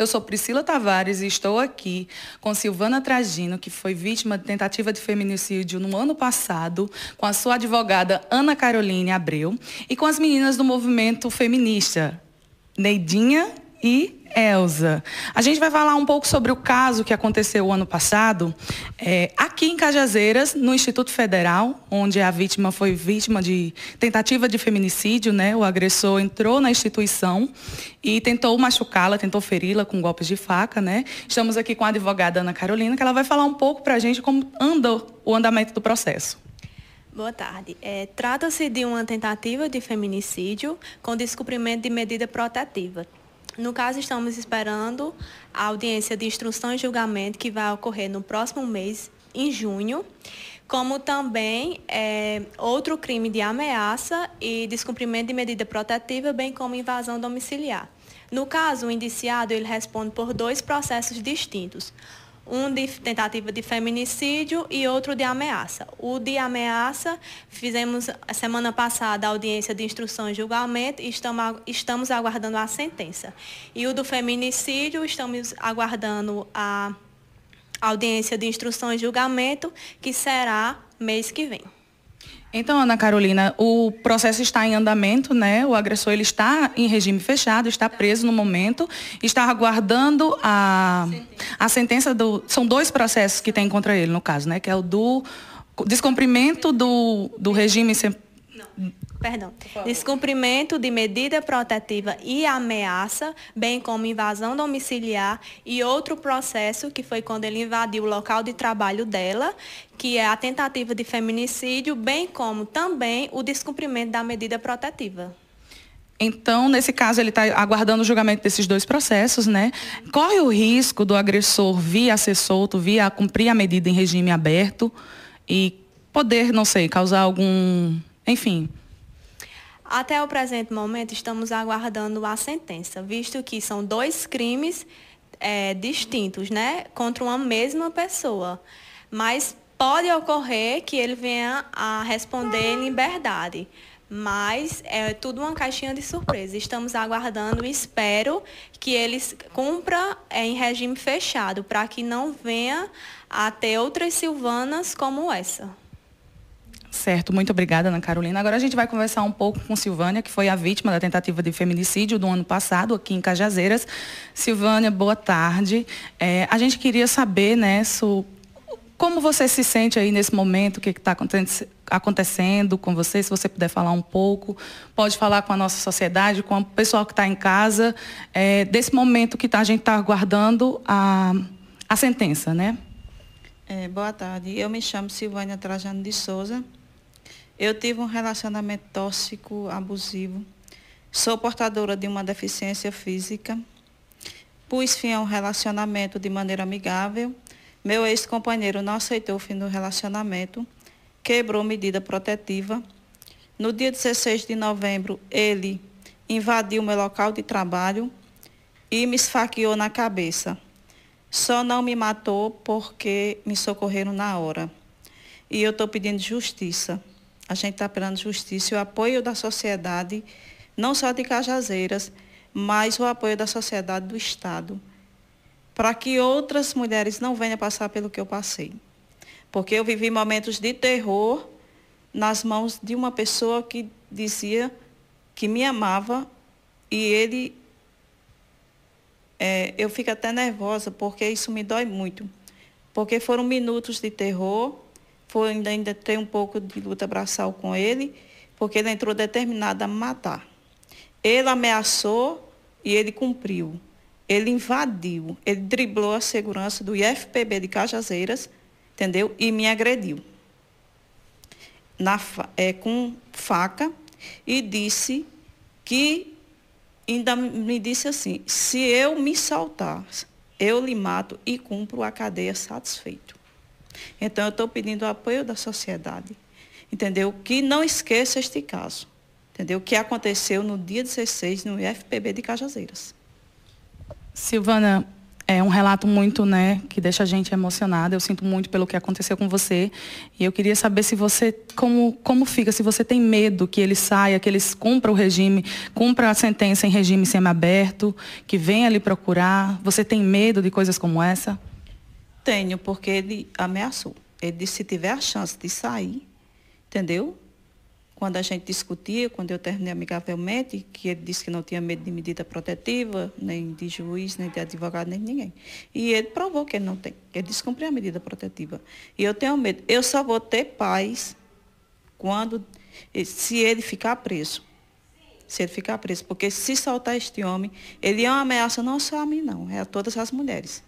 Eu sou Priscila Tavares e estou aqui com Silvana Tragino, que foi vítima de tentativa de feminicídio no ano passado, com a sua advogada Ana Caroline Abreu e com as meninas do movimento feminista, Neidinha e Elza. A gente vai falar um pouco sobre o caso que aconteceu o ano passado, é, aqui em Cajazeiras, no Instituto Federal, onde a vítima foi vítima de tentativa de feminicídio, né? O agressor entrou na instituição e tentou machucá-la, tentou feri-la com golpes de faca, né? Estamos aqui com a advogada Ana Carolina, que ela vai falar um pouco para a gente como andou o andamento do processo. Boa tarde. É, Trata-se de uma tentativa de feminicídio com descumprimento de medida protetiva. No caso, estamos esperando a audiência de instrução e julgamento que vai ocorrer no próximo mês, em junho, como também é, outro crime de ameaça e descumprimento de medida protetiva, bem como invasão domiciliar. No caso, o indiciado ele responde por dois processos distintos um de tentativa de feminicídio e outro de ameaça. O de ameaça, fizemos semana passada a audiência de instrução e julgamento e estamos, estamos aguardando a sentença. E o do feminicídio, estamos aguardando a audiência de instrução e julgamento, que será mês que vem. Então, Ana Carolina, o processo está em andamento, né? O agressor ele está em regime fechado, está preso no momento, está aguardando a, a sentença do. São dois processos que tem contra ele, no caso, né? Que é o do descumprimento do, do regime perdão, descumprimento de medida protetiva e ameaça, bem como invasão domiciliar e outro processo que foi quando ele invadiu o local de trabalho dela, que é a tentativa de feminicídio, bem como também o descumprimento da medida protetiva. Então, nesse caso, ele está aguardando o julgamento desses dois processos, né? Corre o risco do agressor vir a ser solto, vir a cumprir a medida em regime aberto e poder, não sei, causar algum, enfim, até o presente momento, estamos aguardando a sentença, visto que são dois crimes é, distintos, né, contra uma mesma pessoa. Mas pode ocorrer que ele venha a responder em liberdade. Mas é tudo uma caixinha de surpresa. Estamos aguardando e espero que eles cumpra é, em regime fechado, para que não venha a ter outras Silvanas como essa. Certo, muito obrigada, Ana Carolina. Agora a gente vai conversar um pouco com Silvânia, que foi a vítima da tentativa de feminicídio do ano passado, aqui em Cajazeiras. Silvânia, boa tarde. É, a gente queria saber, né, su, como você se sente aí nesse momento, o que está acontecendo com você, se você puder falar um pouco, pode falar com a nossa sociedade, com o pessoal que está em casa, é, desse momento que tá, a gente está aguardando a, a sentença, né? É, boa tarde, eu me chamo Silvânia Trajano de Souza, eu tive um relacionamento tóxico, abusivo. Sou portadora de uma deficiência física. Pus fim a um relacionamento de maneira amigável. Meu ex-companheiro não aceitou o fim do relacionamento, quebrou medida protetiva. No dia 16 de novembro, ele invadiu meu local de trabalho e me esfaqueou na cabeça. Só não me matou porque me socorreram na hora. E eu estou pedindo justiça. A gente está apelando justiça e o apoio da sociedade, não só de Cajazeiras, mas o apoio da sociedade do Estado, para que outras mulheres não venham passar pelo que eu passei. Porque eu vivi momentos de terror nas mãos de uma pessoa que dizia que me amava e ele. É, eu fico até nervosa porque isso me dói muito. Porque foram minutos de terror foi, ainda, ainda tem um pouco de luta braçal com ele, porque ele entrou determinado a matar. Ele ameaçou e ele cumpriu. Ele invadiu, ele driblou a segurança do IFPB de Cajazeiras, entendeu? E me agrediu. Na, é, com faca e disse que ainda me disse assim, se eu me soltar, eu lhe mato e cumpro a cadeia satisfeito. Então, eu estou pedindo o apoio da sociedade, entendeu? Que não esqueça este caso, entendeu? O que aconteceu no dia 16 no IFPB de Cajazeiras. Silvana, É um relato muito, né, que deixa a gente emocionada. Eu sinto muito pelo que aconteceu com você. E eu queria saber se você, como, como fica, se você tem medo que ele saia, que eles cumpra o regime, cumpra a sentença em regime semiaberto, que venha lhe procurar. Você tem medo de coisas como essa? Tenho, porque ele ameaçou. Ele disse se tiver a chance de sair, entendeu? Quando a gente discutia, quando eu terminei amigavelmente, que ele disse que não tinha medo de medida protetiva, nem de juiz, nem de advogado, nem de ninguém. E ele provou que ele não tem. Ele descumpriu a medida protetiva. E eu tenho medo. Eu só vou ter paz quando, se ele ficar preso. Se ele ficar preso. Porque se soltar este homem, ele é uma ameaça não só a mim, não, é a todas as mulheres.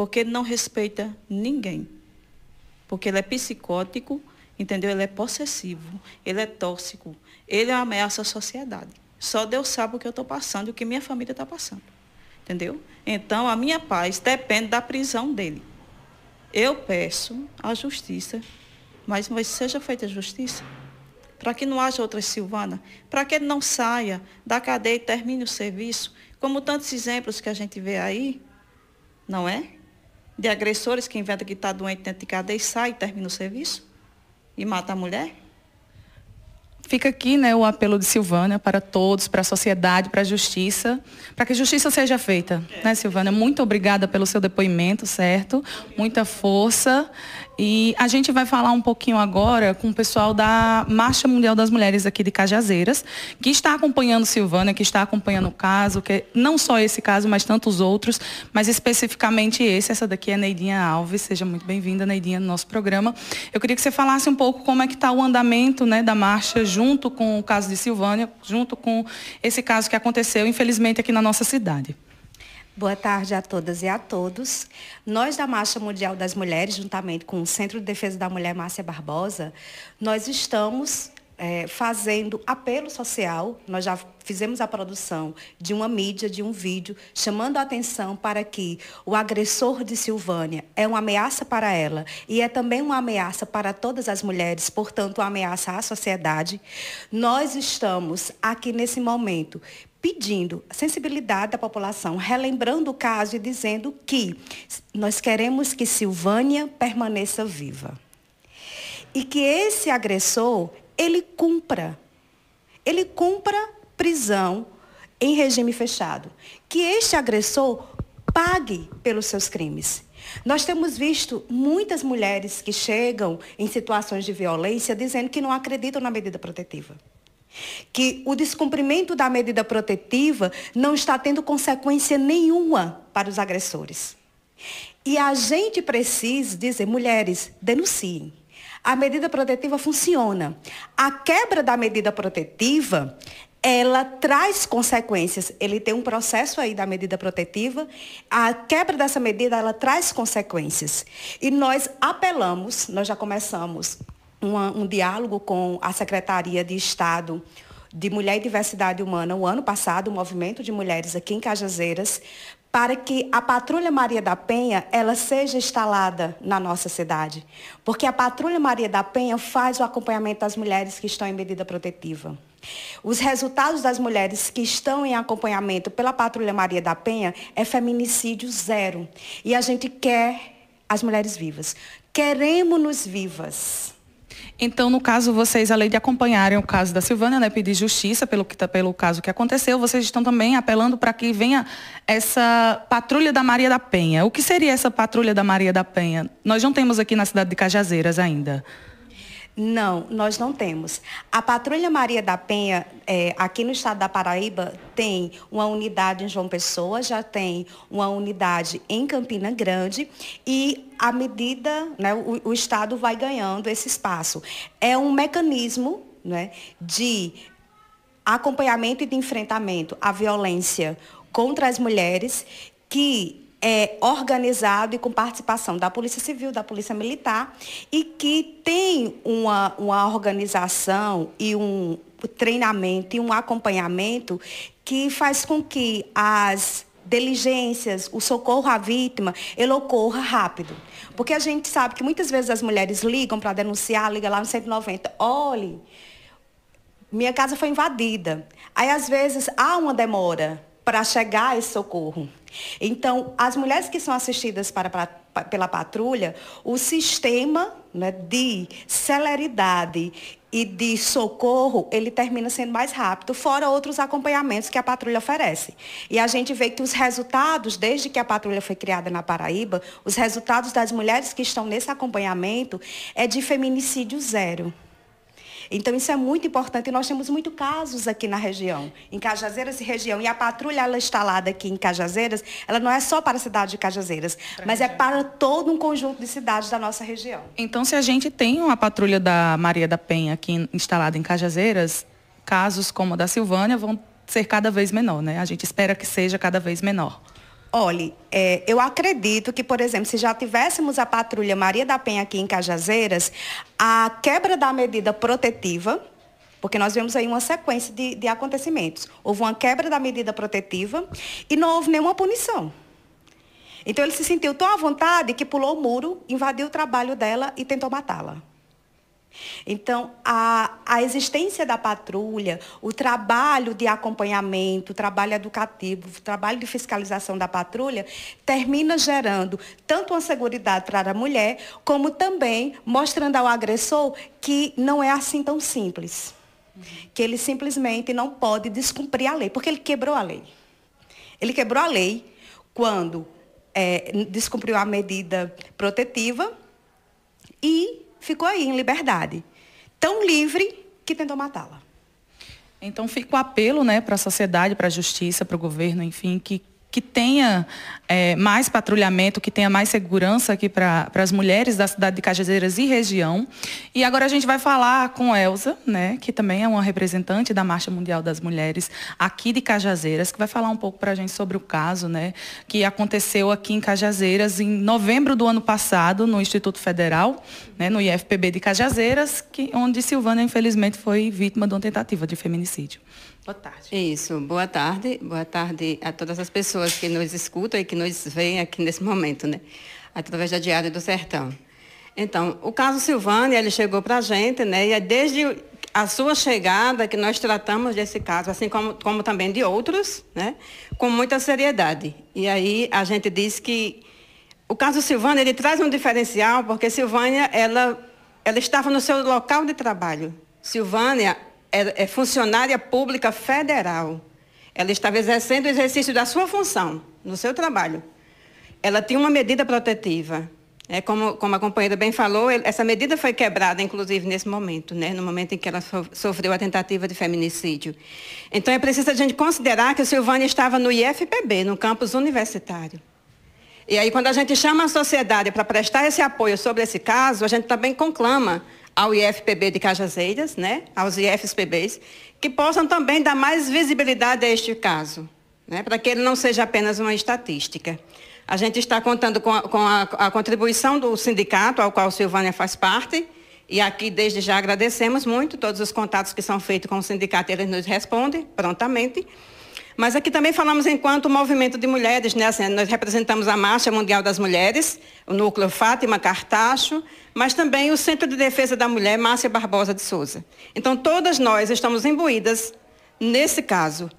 Porque ele não respeita ninguém. Porque ele é psicótico, Entendeu? Ele é possessivo, ele é tóxico, ele ameaça à sociedade. Só Deus sabe o que eu estou passando e o que minha família está passando. Entendeu? Então, a minha paz depende da prisão dele. Eu peço a justiça, mas, mas seja feita a justiça. Para que não haja outra Silvana, para que ele não saia da cadeia e termine o serviço, como tantos exemplos que a gente vê aí, não é? De agressores que inventam que está doente dentro de cadeia e sai e termina o serviço e mata a mulher? Fica aqui né, o apelo de Silvânia para todos, para a sociedade, para a justiça, para que justiça seja feita. Né, Silvânia? Muito obrigada pelo seu depoimento, certo? Muita força. E a gente vai falar um pouquinho agora com o pessoal da Marcha Mundial das Mulheres aqui de Cajazeiras, que está acompanhando Silvânia, que está acompanhando o caso, que não só esse caso, mas tantos outros, mas especificamente esse. Essa daqui é Neidinha Alves. Seja muito bem-vinda, Neidinha, no nosso programa. Eu queria que você falasse um pouco como é que está o andamento né, da marcha junto com o caso de Silvânia, junto com esse caso que aconteceu, infelizmente, aqui na nossa cidade. Boa tarde a todas e a todos. Nós da Marcha Mundial das Mulheres, juntamente com o Centro de Defesa da Mulher Márcia Barbosa, nós estamos é, fazendo apelo social. Nós já fizemos a produção de uma mídia, de um vídeo, chamando a atenção para que o agressor de Silvânia é uma ameaça para ela e é também uma ameaça para todas as mulheres, portanto, uma ameaça à sociedade. Nós estamos aqui nesse momento pedindo a sensibilidade da população, relembrando o caso e dizendo que nós queremos que Silvânia permaneça viva. E que esse agressor, ele cumpra. Ele cumpra prisão em regime fechado. Que este agressor pague pelos seus crimes. Nós temos visto muitas mulheres que chegam em situações de violência dizendo que não acreditam na medida protetiva que o descumprimento da medida protetiva não está tendo consequência nenhuma para os agressores. E a gente precisa dizer, mulheres, denunciem. A medida protetiva funciona. A quebra da medida protetiva, ela traz consequências. Ele tem um processo aí da medida protetiva. A quebra dessa medida, ela traz consequências. E nós apelamos, nós já começamos uma, um diálogo com a Secretaria de Estado de Mulher e Diversidade Humana o ano passado, o movimento de mulheres aqui em Cajazeiras, para que a Patrulha Maria da Penha ela seja instalada na nossa cidade. Porque a Patrulha Maria da Penha faz o acompanhamento das mulheres que estão em medida protetiva. Os resultados das mulheres que estão em acompanhamento pela Patrulha Maria da Penha é feminicídio zero. E a gente quer as mulheres vivas. Queremos-nos vivas. Então, no caso, vocês, além de acompanharem o caso da Silvânia, né, pedir justiça pelo, que, tá, pelo caso que aconteceu, vocês estão também apelando para que venha essa patrulha da Maria da Penha. O que seria essa patrulha da Maria da Penha? Nós não temos aqui na cidade de Cajazeiras ainda. Não, nós não temos. A Patrulha Maria da Penha, é, aqui no estado da Paraíba, tem uma unidade em João Pessoa, já tem uma unidade em Campina Grande e à medida, né, o, o estado vai ganhando esse espaço. É um mecanismo né, de acompanhamento e de enfrentamento à violência contra as mulheres que é, organizado e com participação da Polícia Civil, da Polícia Militar, e que tem uma, uma organização e um treinamento e um acompanhamento que faz com que as diligências, o socorro à vítima, ele ocorra rápido. Porque a gente sabe que muitas vezes as mulheres ligam para denunciar, liga lá no 190, olhe, minha casa foi invadida. Aí, às vezes, há uma demora para chegar a esse socorro. Então, as mulheres que são assistidas para, para, pela patrulha, o sistema né, de celeridade e de socorro, ele termina sendo mais rápido, fora outros acompanhamentos que a patrulha oferece. E a gente vê que os resultados, desde que a patrulha foi criada na Paraíba, os resultados das mulheres que estão nesse acompanhamento é de feminicídio zero. Então, isso é muito importante e nós temos muitos casos aqui na região, em Cajazeiras e região. E a patrulha ela instalada aqui em Cajazeiras, ela não é só para a cidade de Cajazeiras, pra mas é região. é para todo um conjunto de cidades da nossa região. Então, se a gente tem uma patrulha da Maria da Penha aqui instalada em Cajazeiras, casos como a da Silvânia vão ser cada vez menor, né? A gente espera que seja cada vez menor. Olhe, é, eu acredito que, por exemplo, se já tivéssemos a patrulha Maria da Penha aqui em Cajazeiras, a quebra da medida protetiva, porque nós vemos aí uma sequência de, de acontecimentos. Houve uma quebra da medida protetiva e não houve nenhuma punição. Então ele se sentiu tão à vontade que pulou o muro, invadiu o trabalho dela e tentou matá-la. Então, a, a existência da patrulha, o trabalho de acompanhamento, o trabalho educativo, o trabalho de fiscalização da patrulha, termina gerando tanto uma segurança para a mulher, como também mostrando ao agressor que não é assim tão simples. Que ele simplesmente não pode descumprir a lei, porque ele quebrou a lei. Ele quebrou a lei quando é, descumpriu a medida protetiva e ficou aí em liberdade. Tão livre que tentou matá-la. Então fica o apelo né, para a sociedade, para a justiça, para o governo, enfim, que que tenha é, mais patrulhamento, que tenha mais segurança aqui para as mulheres da cidade de Cajazeiras e região. E agora a gente vai falar com Elza, né, que também é uma representante da Marcha Mundial das Mulheres aqui de Cajazeiras, que vai falar um pouco para a gente sobre o caso né, que aconteceu aqui em Cajazeiras em novembro do ano passado, no Instituto Federal, né, no IFPB de Cajazeiras, que, onde Silvana, infelizmente, foi vítima de uma tentativa de feminicídio. Boa tarde. Isso, boa tarde. Boa tarde a todas as pessoas que nos escutam e que nos veem aqui nesse momento, né? Através da Diária do Sertão. Então, o caso Silvânia, ele chegou para a gente, né? E é desde a sua chegada que nós tratamos desse caso, assim como, como também de outros, né? Com muita seriedade. E aí a gente diz que o caso Silvânia, ele traz um diferencial, porque Silvânia, ela, ela estava no seu local de trabalho. Silvânia, é, é funcionária pública federal. Ela estava exercendo o exercício da sua função, no seu trabalho. Ela tinha uma medida protetiva. É, como, como, a companheira bem falou, essa medida foi quebrada, inclusive, nesse momento, né, no momento em que ela sofreu a tentativa de feminicídio. Então, é preciso a gente considerar que a Silvânia estava no IFPB, no campus universitário. E aí, quando a gente chama a sociedade para prestar esse apoio sobre esse caso, a gente também conclama ao IFPB de Cajazeiras, né, aos IFPBs, que possam também dar mais visibilidade a este caso, né, para que ele não seja apenas uma estatística. A gente está contando com a, com a, a contribuição do sindicato, ao qual Silvânia faz parte, e aqui desde já agradecemos muito todos os contatos que são feitos com o sindicato, eles nos respondem prontamente. Mas aqui também falamos enquanto movimento de mulheres, né? Assim, nós representamos a Marcha Mundial das Mulheres, o Núcleo Fátima Cartacho, mas também o Centro de Defesa da Mulher, Márcia Barbosa de Souza. Então, todas nós estamos imbuídas nesse caso.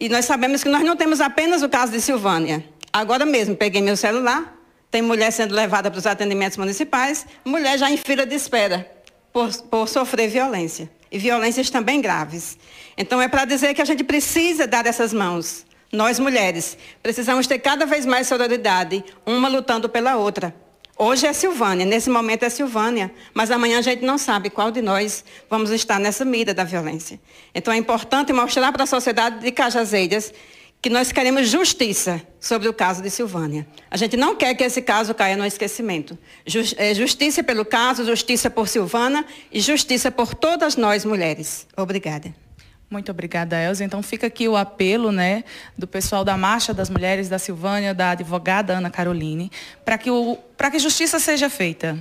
E nós sabemos que nós não temos apenas o caso de Silvânia. Agora mesmo, peguei meu celular, tem mulher sendo levada para os atendimentos municipais, mulher já em fila de espera por, por sofrer violência. E violências também graves. Então, é para dizer que a gente precisa dar essas mãos. Nós, mulheres, precisamos ter cada vez mais sororidade, uma lutando pela outra. Hoje é Silvânia, nesse momento é Silvânia, mas amanhã a gente não sabe qual de nós vamos estar nessa mira da violência. Então é importante mostrar para a sociedade de Cajazeiras que nós queremos justiça sobre o caso de Silvânia. A gente não quer que esse caso caia no esquecimento. É, justiça pelo caso, justiça por Silvana e justiça por todas nós mulheres. Obrigada. Muito obrigada, Elza. Então fica aqui o apelo né, do pessoal da Marcha das Mulheres da Silvânia, da advogada Ana Caroline, para que, o, que justiça seja feita.